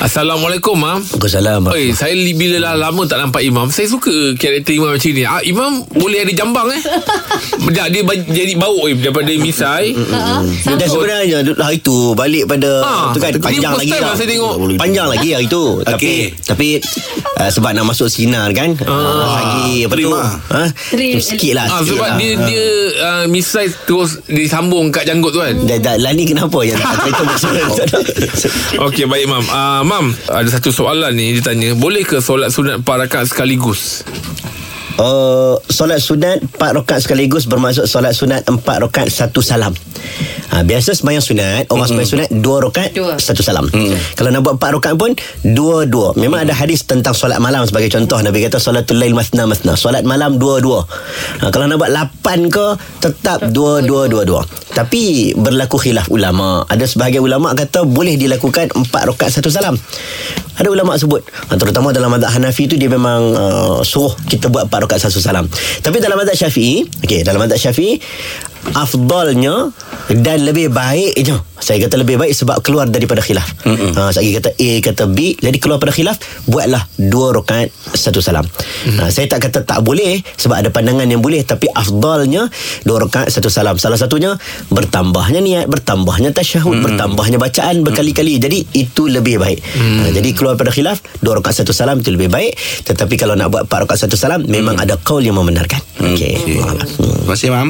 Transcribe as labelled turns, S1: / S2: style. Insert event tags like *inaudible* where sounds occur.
S1: Assalamualaikum, Mam.
S2: Waalaikumsalam.
S1: Oi, saya bila lah lama tak nampak Imam. Saya suka karakter Imam macam ni. Ah, Imam boleh ada jambang eh. *laughs* dia, dia jadi bau eh, daripada misai.
S2: Dan sebenarnya hari tu balik pada
S1: Ah,
S2: tu kan panjang lagi lah.
S1: lah saya tengok.
S2: Panjang lagi hari tu. Tapi
S3: Okey.
S2: tapi uh, sebab nak masuk sinar kan. Ah. Lagi apa tu?
S3: Terima.
S2: Ha? Sikit lah.
S1: Ah,
S2: sikit
S1: sebab
S2: lah.
S1: dia dia uh, misai terus disambung kat janggut tu kan.
S2: Dah, dah, lah ni kenapa yang *laughs* maksudnya.
S1: Okey baik Mam uh, Mam Ada satu soalan ni Dia tanya Boleh ke solat sunat 4 rakaat sekaligus
S2: Uh, solat sunat 4 rakaat sekaligus bermaksud solat sunat 4 rakaat satu salam. Ha, biasa sembahyang sunat, orang sembahyang sunat 2 rakaat
S4: Dua.
S2: satu salam. Kalau nak buat 4 rakaat pun 2 2. Memang ada hadis tentang solat malam sebagai contoh Nabi kata solatul lail masna masna. Solat malam 2 2. Ha, kalau nak buat 8 ke tetap 2 2 2 2. Tapi berlaku khilaf ulama. Ada sebahagian ulama kata boleh dilakukan 4 rakaat satu salam. Ada ulama sebut ha, Terutama dalam mazhab Hanafi tu Dia memang uh, Suruh kita buat 4 rakaat satu salam. Tapi dalam mazhab Syafi'i Okey dalam mazhab Syafi'i Afdalnya Dan lebih baiknya Saya kata lebih baik Sebab keluar daripada khilaf. Ha, Saya kata A kata B Jadi keluar pada khilaf Buatlah 2 rakaat Satu salam. Ha, Saya tak kata tak boleh Sebab ada pandangan yang boleh Tapi afdalnya 2 rakaat satu salam. Salah satunya Bertambahnya niat Bertambahnya tasyahud Bertambahnya bacaan Berkali-kali. Jadi itu lebih baik. Ha, Jadi keluar pada khilaf 2 rakaat satu salam Itu lebih baik. Tetapi kalau nak buat 4 rakaat satu salam Memang ada kaul yang membenarkan. Okey.
S3: Terima kasih, Mam.